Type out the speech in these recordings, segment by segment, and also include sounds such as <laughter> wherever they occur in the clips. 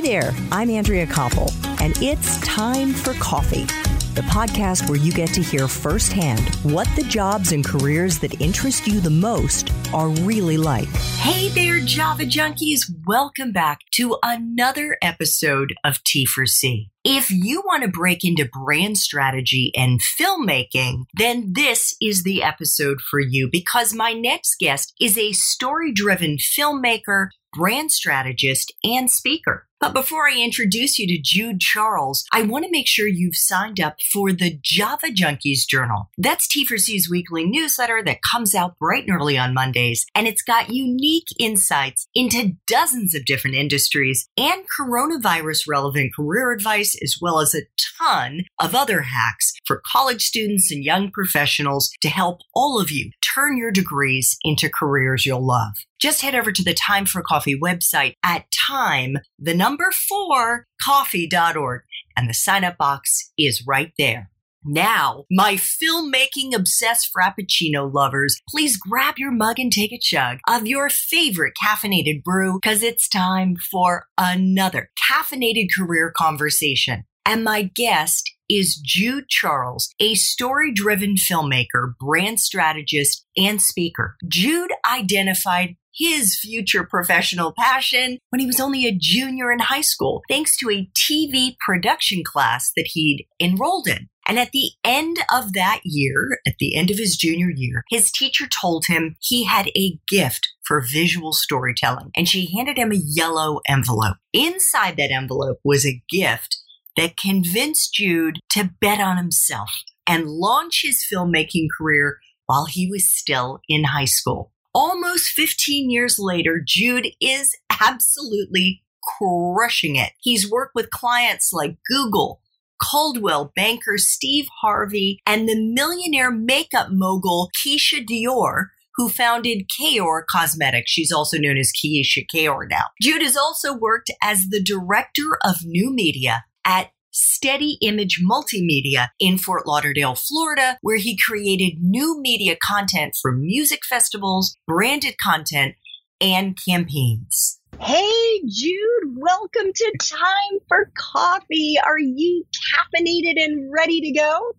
Hi there, I'm Andrea Koppel, and it's time for coffee. The podcast where you get to hear firsthand what the jobs and careers that interest you the most are really like. Hey there, Java Junkies. Welcome back to another episode of T for C. If you want to break into brand strategy and filmmaking, then this is the episode for you because my next guest is a story driven filmmaker, brand strategist, and speaker. But before I introduce you to Jude Charles, I want to make sure you've signed up for the Java Junkies Journal. That's T4C's weekly newsletter that comes out bright and early on Mondays, and it's got unique insights into dozens of different industries and coronavirus relevant career advice, as well as a ton of other hacks for college students and young professionals to help all of you turn your degrees into careers you'll love. Just head over to the Time for Coffee website at time, the number four, coffee.org, and the sign up box is right there. Now, my filmmaking obsessed Frappuccino lovers, please grab your mug and take a chug of your favorite caffeinated brew because it's time for another caffeinated career conversation. And my guest is Jude Charles, a story driven filmmaker, brand strategist, and speaker. Jude identified his future professional passion when he was only a junior in high school, thanks to a TV production class that he'd enrolled in. And at the end of that year, at the end of his junior year, his teacher told him he had a gift for visual storytelling, and she handed him a yellow envelope. Inside that envelope was a gift that convinced Jude to bet on himself and launch his filmmaking career while he was still in high school. Almost 15 years later, Jude is absolutely crushing it. He's worked with clients like Google, Coldwell banker Steve Harvey, and the millionaire makeup mogul Keisha Dior, who founded Kaoir Cosmetics. She's also known as Keisha Kaoir now. Jude has also worked as the director of new media at Steady Image Multimedia in Fort Lauderdale, Florida, where he created new media content for music festivals, branded content, and campaigns. Hey, Jude, welcome to Time for Coffee. Are you caffeinated and ready to go?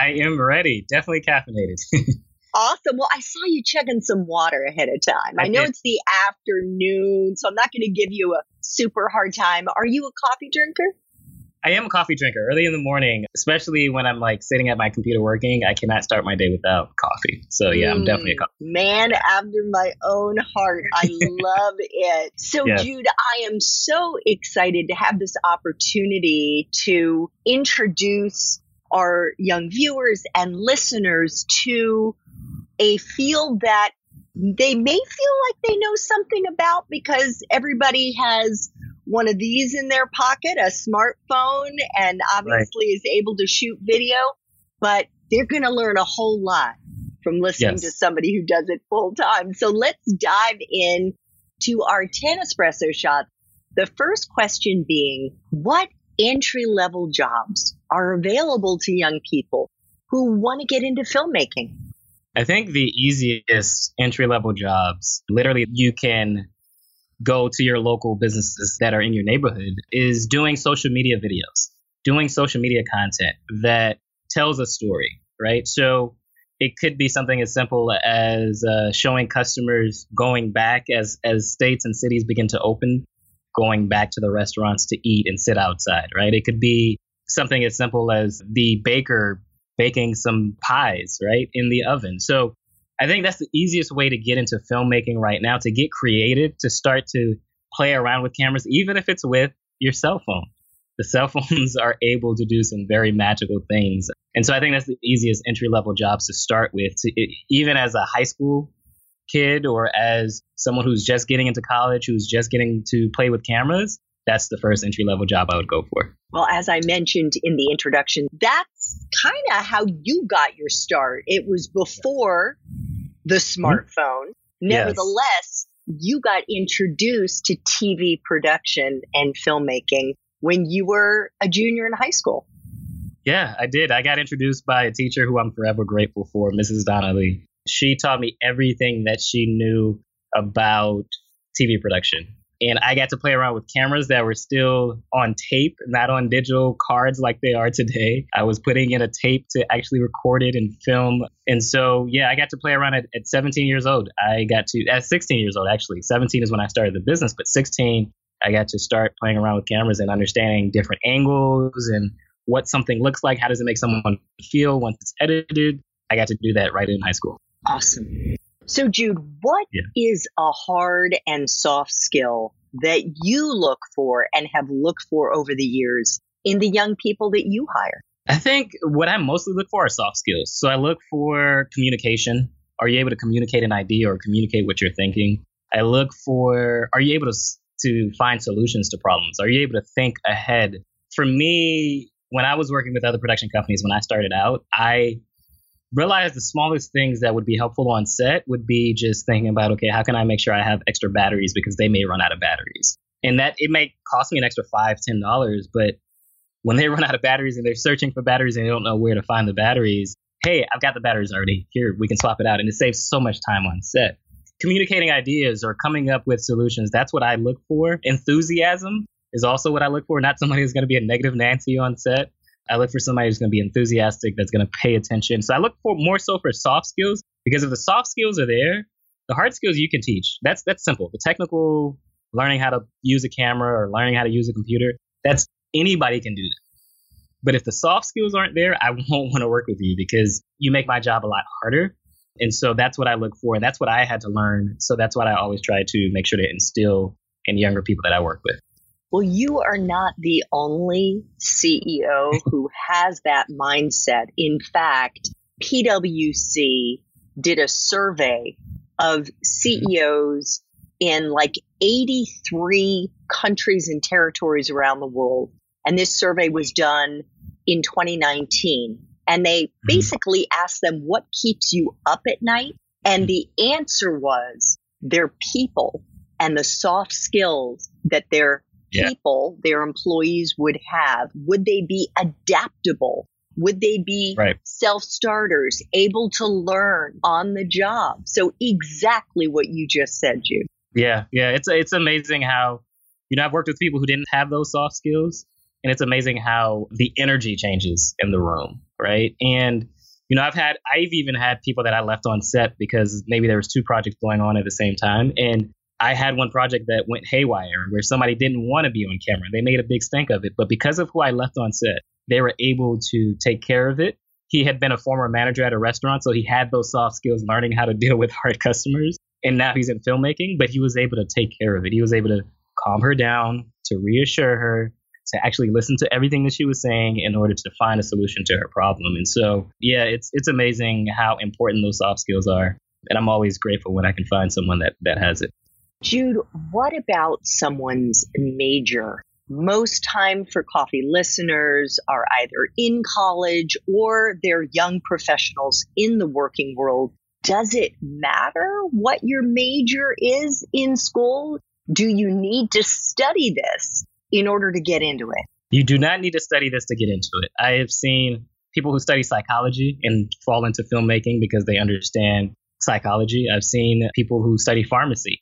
I am ready. Definitely caffeinated. <laughs> awesome. Well, I saw you chugging some water ahead of time. I, I know did. it's the afternoon, so I'm not going to give you a super hard time. Are you a coffee drinker? I am a coffee drinker early in the morning, especially when I'm like sitting at my computer working. I cannot start my day without coffee. So yeah, I'm definitely a mm, coffee. Man after my own heart. I <laughs> love it. So yes. Jude, I am so excited to have this opportunity to introduce our young viewers and listeners to a field that they may feel like they know something about because everybody has one of these in their pocket, a smartphone, and obviously right. is able to shoot video, but they're going to learn a whole lot from listening yes. to somebody who does it full time. So let's dive in to our 10 espresso shots. The first question being, what entry level jobs are available to young people who want to get into filmmaking? I think the easiest entry level jobs, literally, you can go to your local businesses that are in your neighborhood is doing social media videos, doing social media content that tells a story, right? So it could be something as simple as uh, showing customers going back as as states and cities begin to open, going back to the restaurants to eat and sit outside, right? It could be something as simple as the baker baking some pies, right, in the oven. So I think that's the easiest way to get into filmmaking right now, to get creative, to start to play around with cameras, even if it's with your cell phone. The cell <laughs> phones are able to do some very magical things. And so I think that's the easiest entry level jobs to start with, to, even as a high school kid or as someone who's just getting into college, who's just getting to play with cameras. That's the first entry level job I would go for. Well, as I mentioned in the introduction, that's kind of how you got your start. It was before the smartphone. Mm-hmm. Nevertheless, yes. you got introduced to TV production and filmmaking when you were a junior in high school. Yeah, I did. I got introduced by a teacher who I'm forever grateful for, Mrs. Donnelly. She taught me everything that she knew about TV production. And I got to play around with cameras that were still on tape, not on digital cards like they are today. I was putting in a tape to actually record it and film. And so, yeah, I got to play around at, at 17 years old. I got to, at 16 years old, actually. 17 is when I started the business, but 16, I got to start playing around with cameras and understanding different angles and what something looks like. How does it make someone feel once it's edited? I got to do that right in high school. Awesome. So, Jude, what yeah. is a hard and soft skill that you look for and have looked for over the years in the young people that you hire? I think what I mostly look for are soft skills. So, I look for communication. Are you able to communicate an idea or communicate what you're thinking? I look for are you able to to find solutions to problems? Are you able to think ahead? For me, when I was working with other production companies when I started out, I realized the smallest things that would be helpful on set would be just thinking about, okay, how can I make sure I have extra batteries because they may run out of batteries. And that it may cost me an extra five, ten dollars, but when they <laughs> run out of batteries and they're searching for batteries and they don't know where to find the batteries, hey, I've got the batteries already. Here, we can swap it out. And it saves so much time on set. Communicating ideas or coming up with solutions, that's what I look for. Enthusiasm is also what I look for, not somebody who's going to be a negative Nancy on set. I look for somebody who's going to be enthusiastic, that's going to pay attention. So I look for more so for soft skills because if the soft skills are there, the hard skills you can teach. That's that's simple. The technical, learning how to use a camera or learning how to use a computer, that's anybody can do that. But if the soft skills aren't there, I <laughs> won't want to work with you because you make my job a lot harder. And so that's what I look for. And that's what I had to learn. So that's what I always try to make sure to instill in younger people that I work with. Well, you are not the only CEO who has that mindset. In fact, PwC did a survey of CEOs in like 83 countries and territories around the world. And this survey was done in 2019. And they mm-hmm. basically asked them, what keeps you up at night? And the answer was their people and the soft skills that they're yeah. people their employees would have? Would they be adaptable? Would they be right. self starters, able to learn on the job? So exactly what you just said, Jude. Yeah, yeah. It's it's amazing how you know I've worked with people who didn't have those soft skills, and it's amazing how the energy changes in the room, right? And you know I've had I've even had people that I left on set because maybe there was two projects going on at the same time, and I had one project that went haywire where somebody didn't want to be on camera. They made a big stink of it, but because of who I left on set, they were able to take care of it. He had been a former manager at a restaurant, so he had those soft skills learning how to <laughs> deal with hard customers. And now he's in filmmaking, but he was able to take care of it. He was able to calm her down, to reassure her, to actually listen to everything that she was saying in order to find a solution to her problem. And so, yeah, it's it's amazing how important those soft skills are. And I'm always grateful when I can find someone that that has it. Jude, what about someone's major? Most time for coffee listeners are either in college or they're young professionals in the working world. Does it matter what your major is in school? Do you need to study this in order to get into it? You do not need to study this to get into it. I have seen people who study psychology and fall into filmmaking because they understand psychology. I've seen people who study pharmacy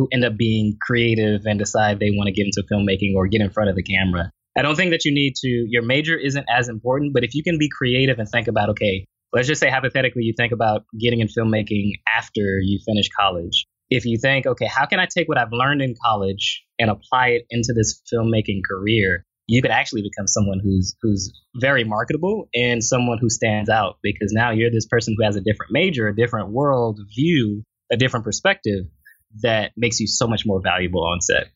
who end up being creative and decide they want to get into filmmaking or get in front of the camera. I don't think that you need to, your major isn't as important, but if you can be creative and think about, okay, let's just say hypothetically you think about getting in filmmaking after you finish college. If you think, okay, how can I take what I've learned in college and apply it into this filmmaking career? You could actually become someone who's who's very marketable and someone who stands out because now you're this person who has a different major, a different world view, a different perspective that makes you so much more valuable on set.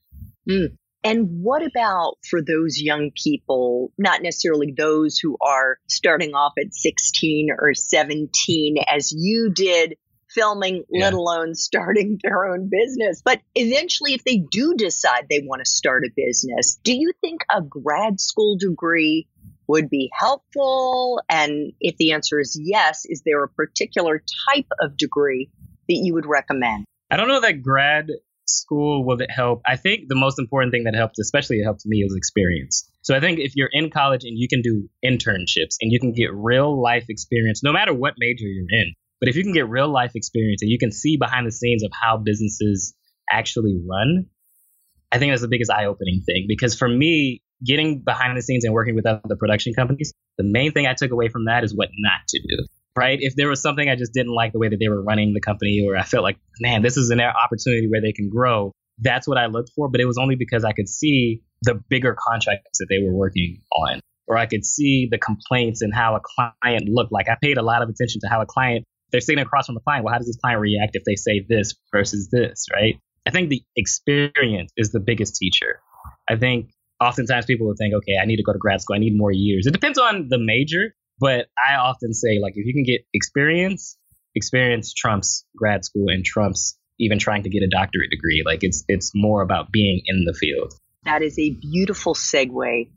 Mm. And what about for those young people, not necessarily those who are starting off at 16 or 17 as you did filming, yeah. let alone starting <laughs> their own business. But eventually, if they do decide they want to start a business, do you think a grad school degree would be helpful? And if the answer is yes, is there a particular type of degree that you would recommend? I don't know that grad school will help. I think the most important thing that helped, especially it helped me, was experience. So I think if you're in college and you can do internships and you can get real life experience, no matter what major you're in, but if you can get real life experience and you can see behind the scenes of how businesses actually run, I think that's the biggest eye opening thing because for me, getting behind the scenes and working with other production companies, the main thing I took away from that is what not to do. Right? If there was something I just didn't like the way that they were running the company, or I felt like, man, this is an opportunity where they can grow, that's what I looked for. But it was only because I could see the bigger contracts that they were working on, or I could see the complaints and how a client looked. Like I paid a lot of attention to how a client, they're sitting across from the client. Well, how does this client react if they say this versus this, right? I think the experience is the biggest teacher. I think oftentimes people will think, okay, I need to go to grad school. I need more years. It depends on the major, but I often say, like, if you can get experience, experience trumps grad school and trumps even trying to get a doctorate degree. Like, it's it's more about being in the field. That is a beautiful segue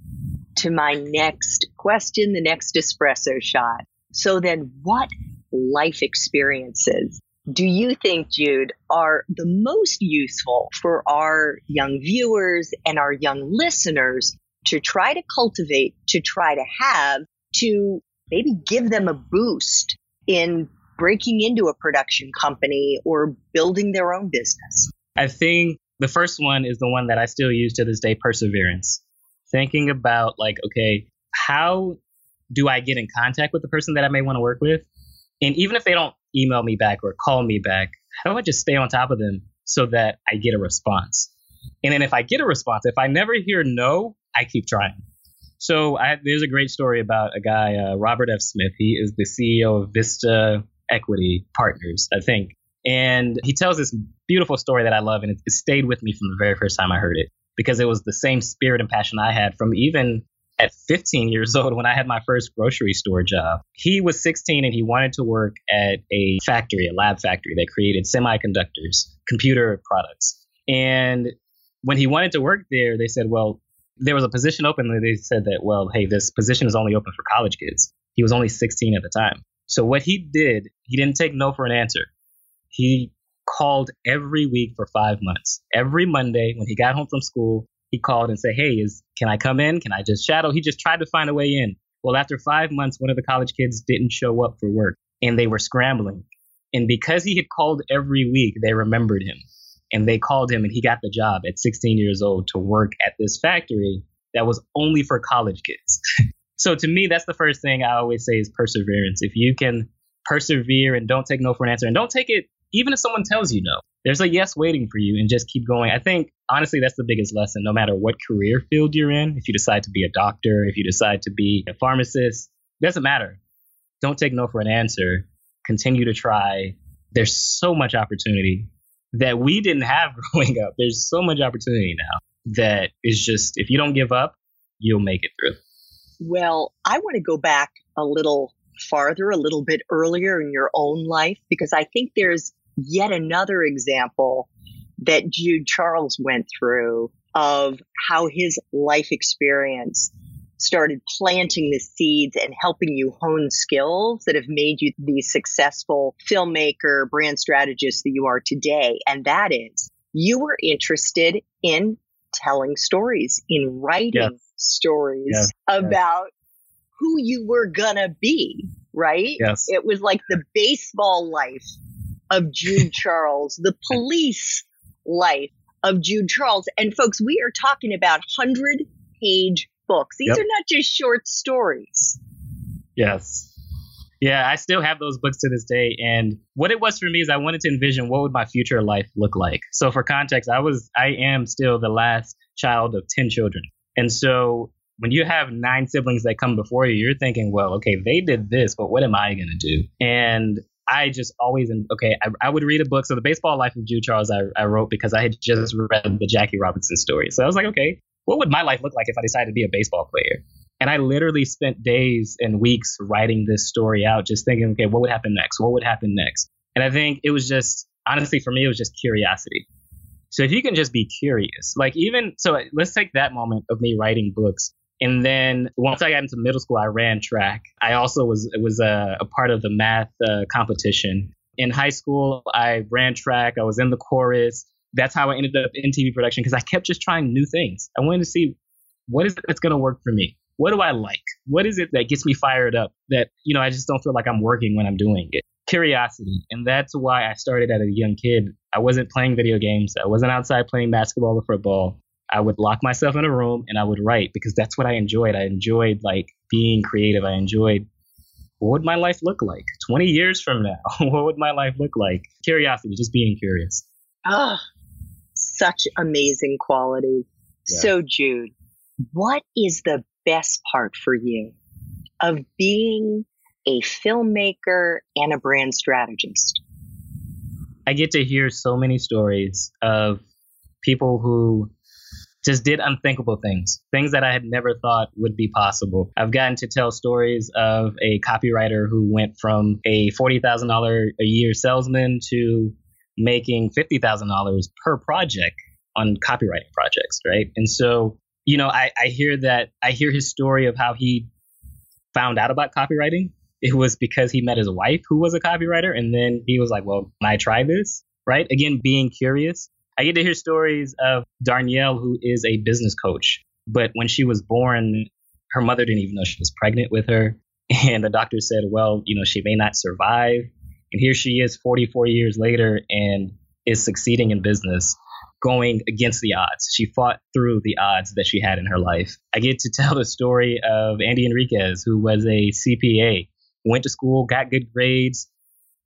to my next question, the next espresso shot. So then, what life experiences do you think, Jude, are the most useful for our young viewers and our young listeners to try to cultivate, to try to have, to maybe give them a boost in breaking into a production company or building their own business? I think the first one is the one that I still use to this day perseverance. Thinking about, like, okay, how do I get in contact with the person that I may want to work with? And even if they don't email me back or call me back, how do I just stay on top of them so that I get a response? And then if I get a response, if I never hear no, I keep trying. So I, there's a great story about a guy, uh, Robert F. Smith. He is the CEO of Vista Equity Partners, I think. And he tells this beautiful story that I love, and it, it stayed with me from the very first time I heard it because it was the same spirit and passion I had from even at 15 years <laughs> old when I had my first grocery store job. He was 16 and he wanted to work at a factory, a lab factory that created semiconductors, computer products. And when he wanted to work there, they said, well, there was a position open. And they said that, well, hey, this position is only open for college kids. He was only 16 at the time. So what he did, he didn't take no for an answer. He called every week for five months. Every Monday when he got home from school, he called and said, Hey, is can I come in? Can I just shadow? He just tried to find a way in. Well, after five months, one of the college kids didn't show up for work and they were scrambling. And because he had called every week, they remembered him and they called him and he got the job at 16 years old to work at this factory that was only for college kids. <laughs> so to me, that's the first thing I always say is perseverance. If you can persevere and don't take no for an answer and don't take it even if someone tells you no, there's a yes waiting for you and just keep going. I think honestly that's the biggest lesson no matter what career field you're in. If you decide to be a doctor, if you decide to be a pharmacist, doesn't matter. Don't take no for an answer. Continue to try. There's so much opportunity that we didn't have <laughs> growing up. There's so much opportunity now that is just if you don't give up, you'll make it through. Well, I want to go back a little farther, a little bit earlier in your own life, because I think there's yet another example that Jude Charles went through of how his life experience started planting the seeds and helping you hone skills that have made you the successful filmmaker, brand strategist that you are today. And that is you were interested in telling stories, in writing stories about who you were gonna be, right? Yes. It was like the baseball life of Jude <laughs> Charles, the police life of Jude Charles. And folks, we are talking about 100 page books. These yep. are not just short stories. Yes. Yeah, I still have those books to this day. And what it was for me is I wanted to envision what would my future life look like. So for context, I was I am still the last child of 10 children. And so when you have nine siblings that come before you, you're thinking, well, okay, they did this, but what am I going to do? And I just always okay. I, I, would read a book. So the Baseball Life of Jude Charles I, I wrote because I had just read the Jackie Robinson story. So I was like, okay, what would my life look like if I decided to be a baseball player? And I literally spent days and weeks writing this story out, just thinking, okay, what would happen next? What would happen next? And I think it was just honestly for me, it was just curiosity. So if you can just be curious, like even so, let's take that moment of me writing books. And then once I got into middle school, I ran track. I also was was a, a part of the math uh, competition. In high school, I ran track. I was in the chorus. That's how I ended up in TV production because I kept just trying new things. I wanted to see what is it that's going to work for me. What do I like? What is it that gets me fired up? That you know, I just don't feel like I'm working when I'm doing it. Curiosity, and that's why I started at a young kid. I wasn't playing video games. I wasn't outside playing basketball or football. I would lock myself in a room and I would write because that's what I enjoyed. I enjoyed like being creative. I enjoyed what would my life look like 20 years from now? <laughs> what would my life look like? Curiosity, just being curious. Ah, such amazing quality. Yeah. So, Jude, what is the best part for you of being a filmmaker and a brand strategist? I get to hear so many stories of people who just did unthinkable things, things that I had never thought would be possible. I've gotten to tell stories of a copywriter who went from a $40,000 a year salesman to making $50,000 per project on copywriting projects, right? And so, you know, I, I hear that, I hear his story of how he found out about copywriting. It was because he met his wife who was a copywriter. And then he was like, well, can I try this? Right? Again, being curious. I get to hear stories of Darnyelle, who is a business coach. But when she was born, her mother didn't even know she was pregnant with her. And the doctor said, well, you know, she may not survive. And here she is 44 years later and is succeeding in business, going against the odds. She fought through the odds that she had in her life. I get to <laughs> tell the story of Andy Henriquez, who was a CPA, went to school, got good grades,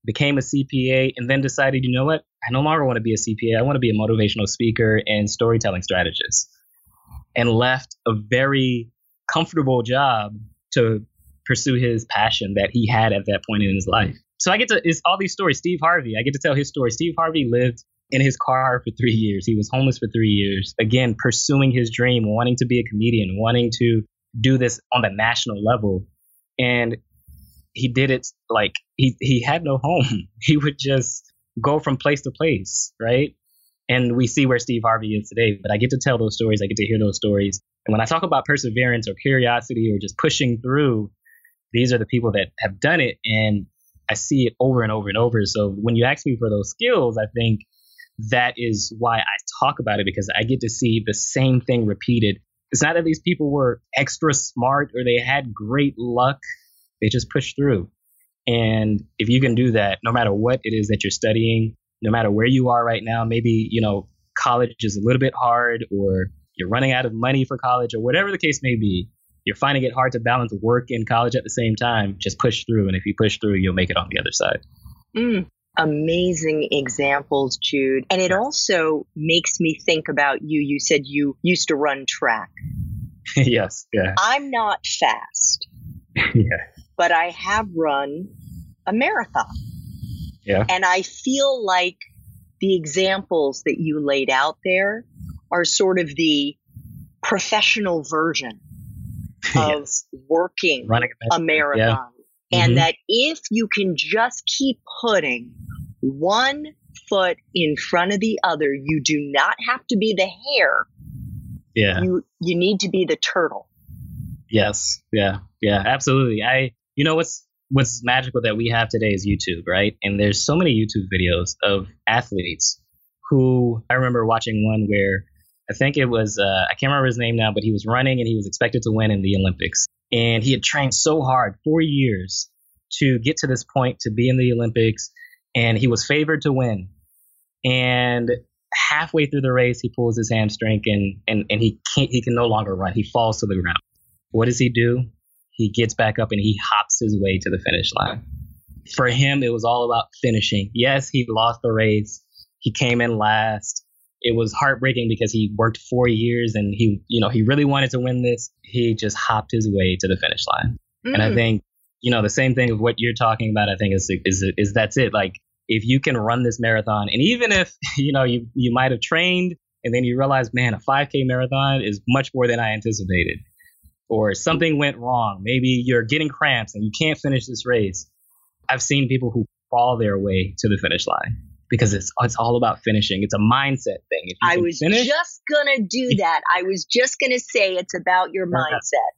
became a CPA, and then decided, you know what? I no longer want to be a CPA. I want to be a motivational speaker and storytelling strategist. And left a very comfortable job to pursue his passion that he had at that point in his life. So I get to all these stories. Steve Harvey, I get to tell his story. Steve Harvey lived in his car for three years. He was homeless for three years. Again, pursuing his dream, wanting to be a comedian, wanting to do this on the national level. And he did it like he he had no home. <laughs> He would just go from place to place, right? And we see where Steve Harvey is today. But I get to tell those stories. I get to hear those stories. And when I talk about perseverance or curiosity or just pushing through, these are the people that have done it. And I see it over and over and over. So when you ask me for those skills, I think that is why I talk about it because I get to see the same thing repeated. It's not that these people were extra smart or they had great luck they just push through. And if you can do that, no matter what it is that you're studying, no matter where you are right now, maybe, you know, college is a little bit hard or you're running out of money for college or whatever the case may be, you're finding it hard to balance work and college at the same time, just push through. And if you push through, you'll make it on the other side. Mm, amazing examples, Jude. And it also makes me think about you. You said you used to run track. <laughs> yes. Yeah. I'm not fast. <laughs> yeah but I have run a marathon. Yeah. And I feel like the examples that you laid out there are sort of the professional version <laughs> of working Running a, a marathon. Yeah. And mm-hmm. that if you can just keep putting one foot in front of the other, you do not have to be the hare. Yeah. You you need to be the turtle. Yes. Yeah. Yeah. Absolutely. I you know what's what's magical that we have today is YouTube, right? And there's so many YouTube videos of athletes who I remember watching one where I think it was uh, I can't remember his name now, but he was running and he was expected to win in the Olympics, and he had trained so hard four years to get to this point to be in the Olympics, and he was favored to win, and halfway through the race he pulls his hamstring and and and he can't he can no longer run. He falls to the ground. What does he do? he gets back up and he hops his way to the finish line. For him, it was all about finishing. Yes, he lost the race. He came in last. It was heartbreaking because he worked four years and he, you know, he really wanted to win this. He just hopped his way to the finish line. Mm. And I mm. think, you know, the same thing of what you're talking about, I think is, is, is that's it. Like, if you can run this marathon, and even if, <laughs> you know, you, you might have trained and then you realize, man, a 5K marathon is much more than I anticipated or something went wrong. Maybe you're getting cramps and you can't finish this race. I've seen people who fall their way to the finish line because it's it's all about finishing. It's a mindset thing. I was finish, just gonna do that. I was just gonna say it's about your mindset.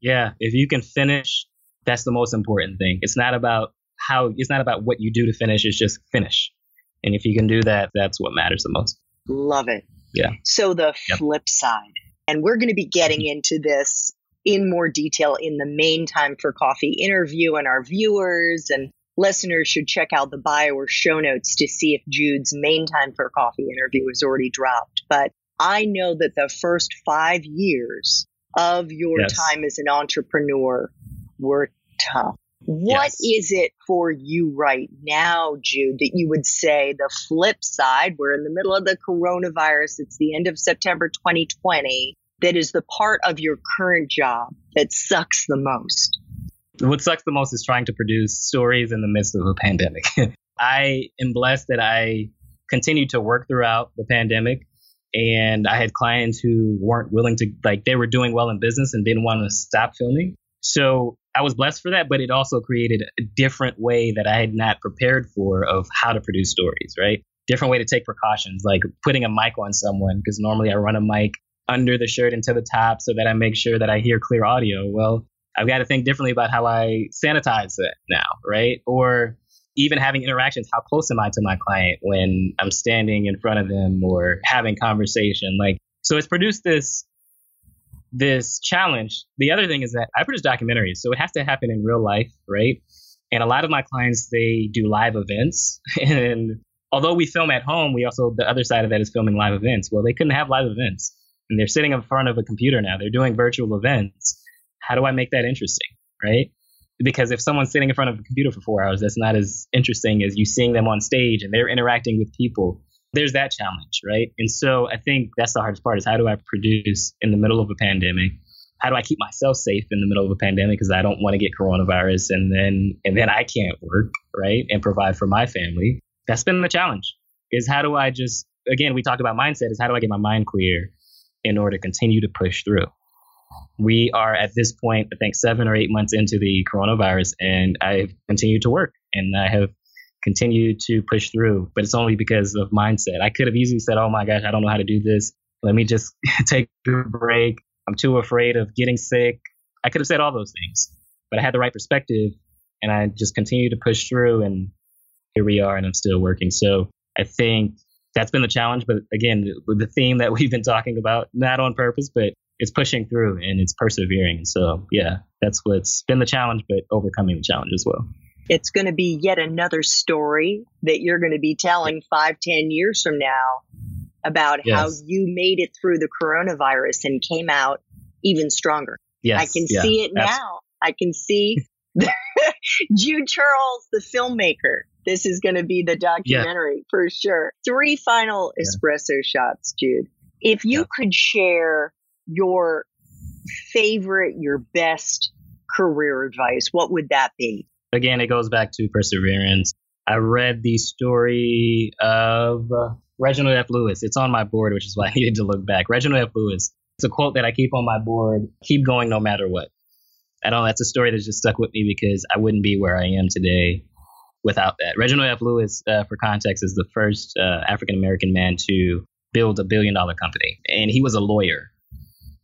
Yeah, if you can finish, that's the most important thing. It's not about how it's not about what you do to finish, it's just finish. And if you can do that, that's what matters the most. Love it. Yeah. So the yep. flip side and we're going to be getting mm-hmm. into this in more detail in the main time for coffee interview and our viewers and listeners should check out the bio or show notes to see if Jude's main time for coffee interview is already dropped. But I know that the first five years of your Yes. time as an entrepreneur were tough. What Yes. is it for you right now, Jude, that you would say the flip side? We're in the middle of the coronavirus. It's the end of September 2020. That is the part of your current job that sucks the most. What sucks the most is trying to produce stories in the midst of a pandemic. <laughs> I am blessed that I continued to work throughout the pandemic and I had clients who weren't willing to like they were doing well in business and didn't want to stop filming. So I was blessed for that, but it also created a different way that I had not prepared for of how to produce stories, right? Different way to take precautions, like putting a mic on someone, because normally I run a mic under the shirt and to the top so that I make sure that I hear clear audio. Well, I've got to think differently about how I sanitize it now, right? Or even having interactions, how close am I to my client when I'm standing in front of them or having conversation? Like, so it's produced this this challenge. The other thing is that I produce documentaries, so it has to happen in real life, right? And a lot of my clients they do live events, <laughs> and although we film at home, we also the other side of that is filming live events. Well, they couldn't have live events, and they're sitting in front of a computer now. They're doing virtual events. How do I make that interesting, right? Because if someone's sitting in front of a computer for four hours, that's not as interesting as you seeing them on stage and they're interacting with people. There's that challenge, right? And so I think that's the hardest part is how do I produce in the middle of a pandemic? How do I keep myself safe in the middle of a pandemic because I don't want to get coronavirus and then and then I can't work, right? And provide for my family. That's been the challenge. Is how do I just again, we talked about mindset is how do I get my mind clear in order to continue to push through? We are at this point, I think, seven or eight months into the coronavirus, and I've continued to work and I have continued to push through. But it's only because of mindset. I could have easily said, "Oh my gosh, I don't know how to do this. Let me just <laughs> take a break. I'm too afraid of getting sick." I could have said all those things, but I had the right perspective, and I just continued to push through. And here we are, and I'm still working. So I think that's been the challenge. But again, the theme that we've been talking about, not on purpose, but it's pushing through and it's persevering. So yeah, that's what's been the challenge, but overcoming the challenge as well. It's going to be yet another story that you're going to be telling five, ten years from now about how you made it through the coronavirus and came out even stronger. Yes, I can yeah, see it now. I can see <laughs> Jude Charles, the filmmaker. This is going to be the documentary for sure. Three final Yeah. espresso shots, Jude. If you Yeah. could share your favorite, your best career advice, what would that be? Again, it goes back to perseverance. I read the story of uh, Reginald F. Lewis. It's on my board, which is why <laughs> I needed to look back. Reginald F. Lewis. It's a quote that I keep on my board. Keep going no matter what. I don't. That's a story that just stuck with me because I wouldn't be where I am today without that. Reginald F. Lewis, uh, for context, is the first uh, African American man to build a billion dollar company. And he was a lawyer.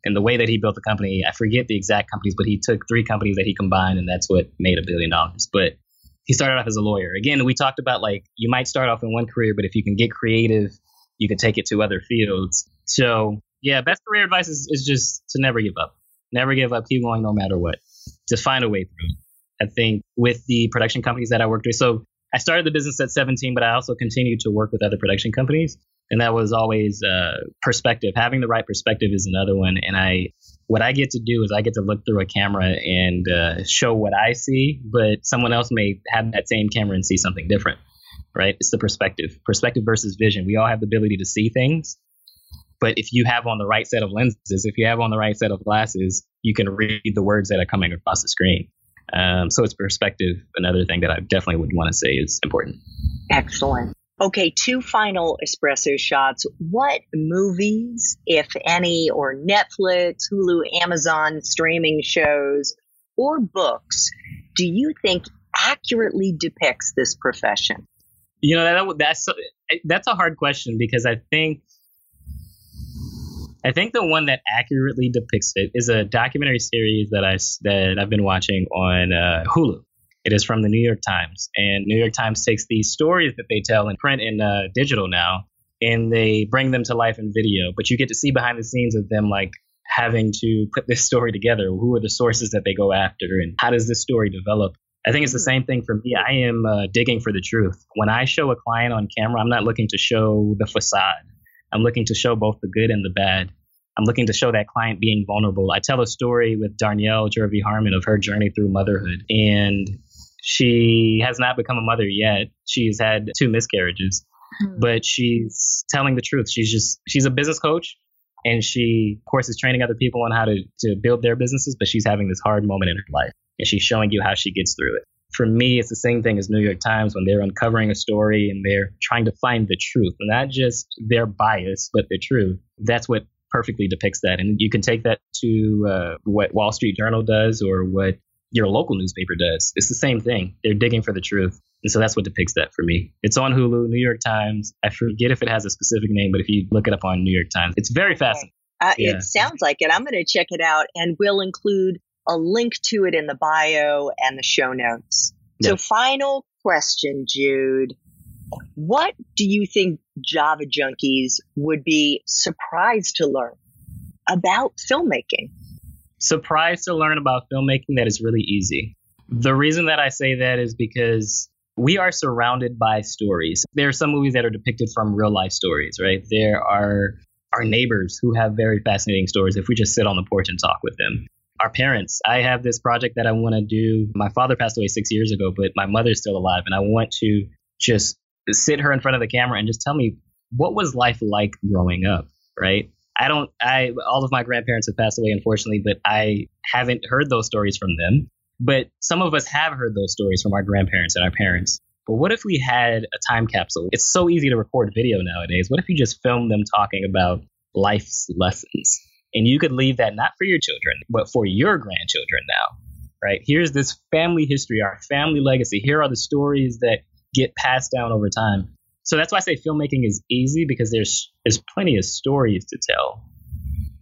And the way that he built the company, I forget the exact companies, but he took three companies that he combined, and that's what made a billion dollars. But he started off as a lawyer. Again, we talked about like you might start off in one career, but if you can get creative, you can take it to other fields. So, yeah, best career advice is, is just to never give up. Never give up. Keep going no matter what. Just find a way through. I think with the production companies that I worked with. So I started the business at 17, but I also continued to work with other production companies. And that was always uh, perspective. Having the right perspective is another one. And I, what I get to do is I get to look through a camera and uh, show what I see, but someone else may have that same camera and see something different, right? It's the perspective, perspective versus vision. We all have the ability to see things, but if you have on the right set of lenses, if you have on the right set of glasses, you can read the words that are coming across the screen. Um, so it's perspective. Another thing that I definitely would want to say is important. Excellent. Okay, two final espresso shots. What movies, if any, or Netflix, Hulu, Amazon streaming shows, or books do you think accurately depicts this profession? You know that that's that's a hard question because I think I think the one that accurately depicts it is a documentary series that I that I've been watching on uh, Hulu. It is from the New York Times, and New York Times takes these stories that they tell in print and uh, digital now, and they bring them to life in video. But you get to see behind the scenes of them like having to put this story together. Who are the sources that they go after, and how does this story develop? I think it's the same thing for me. I am uh, digging for the truth. When I show a client on camera, I'm not looking to show the facade. I'm looking to show both the good and the bad. I'm looking to show that client being vulnerable. I tell a story with Darnyelle Jervey Harmon of her journey through motherhood. And she has not become a mother yet. She's had two miscarriages, mm-hmm. but she's telling the truth. She's just, she's a business coach and she, of course, is training other people on how to, to build their businesses, but she's having this hard moment in her life and she's showing you how she gets through it. For me, it's the same thing as New York Times when they're uncovering a story and they're trying to find the truth, not just their bias, but the truth. That's what perfectly depicts that. And you can take that to uh, what Wall Street Journal does or what your local newspaper does. It's the same thing. They're digging for the truth. And so that's what depicts that for me. It's on Hulu, New York Times. I forget if it has a specific name, but if you look it up on New York Times, it's very fascinating. Uh, yeah. It sounds like it. I'm going to check it out and we'll include a link to it in the bio and the show notes. So, final question, Jude. What do you think Java junkies would be surprised to learn about filmmaking? Surprised to learn about filmmaking that is really easy. The reason that I say that is because we are surrounded by stories. There are some movies that are depicted from real life stories, right? There are our neighbors who have very fascinating stories if we just sit on the porch and talk with them. Our parents. I have this project that I want to do. My father passed away six years ago, but my mother's still alive, and I want to just sit her in front of the camera and just tell me what was life like growing up, right? I don't I all of my grandparents have passed away unfortunately, but I haven't heard those stories from them. But some of us have heard those stories from our grandparents and our parents. But what if we had a time capsule? It's so easy to record video nowadays. What if you just filmed them talking about life's lessons? And you could leave that not for your children, but for your grandchildren now, right? Here's this family history, our family legacy. Here are the stories that get passed down over time. So that's why I say filmmaking is easy because there's there's plenty of stories to tell.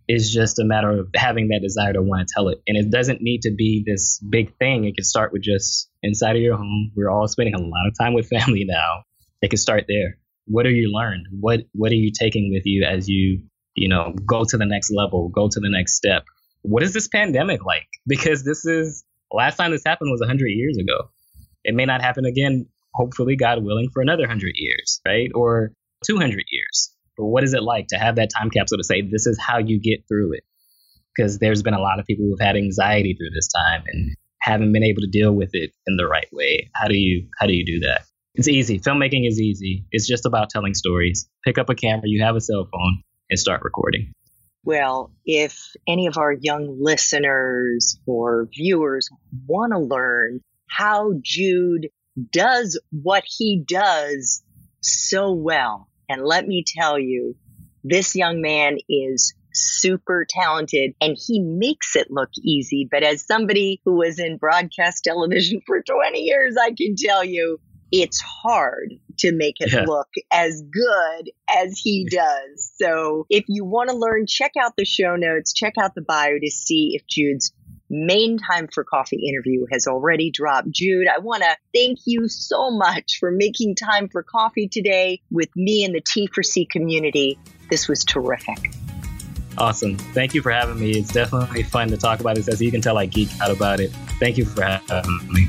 It's just a matter of having that desire to want to tell it. And it doesn't need to be this big thing. It can start with just inside of your home. We're all spending a lot of time with family now. It can start there. What are you learned? What what are you taking with you as you, you know, go to the next level, go to the next step? What is this pandemic like? Because this is last time this happened was 100 years ago. It may not happen again hopefully, God willing, for another 100 years, right? Or 200 years. But what is it like to have that time capsule to say, this is how you get through it? Because there's been a lot of people who've had anxiety through this time and haven't been able to deal with it in the right way. How do you how do you do that? It's easy. Filmmaking is easy. It's just about telling stories. Pick up a camera, you have a cell phone, and start recording. Well, if any of our young listeners or viewers want to learn how Jude does what he does so well. And let me tell you, this young man is super talented and he makes it look easy. But as somebody who was in broadcast television <laughs> for 20 years, I can tell you it's hard to make it yeah. look as good as he does. So if you want to learn, check out the show notes, check out the bio to see if Jude's main time for coffee interview has already dropped. Jude, I want to thank you so much for making time for coffee today with me and the T4C community. This was terrific. Awesome. Thank you for having me. It's definitely fun to talk about this. As you can tell, I geek out about it. Thank you for having me.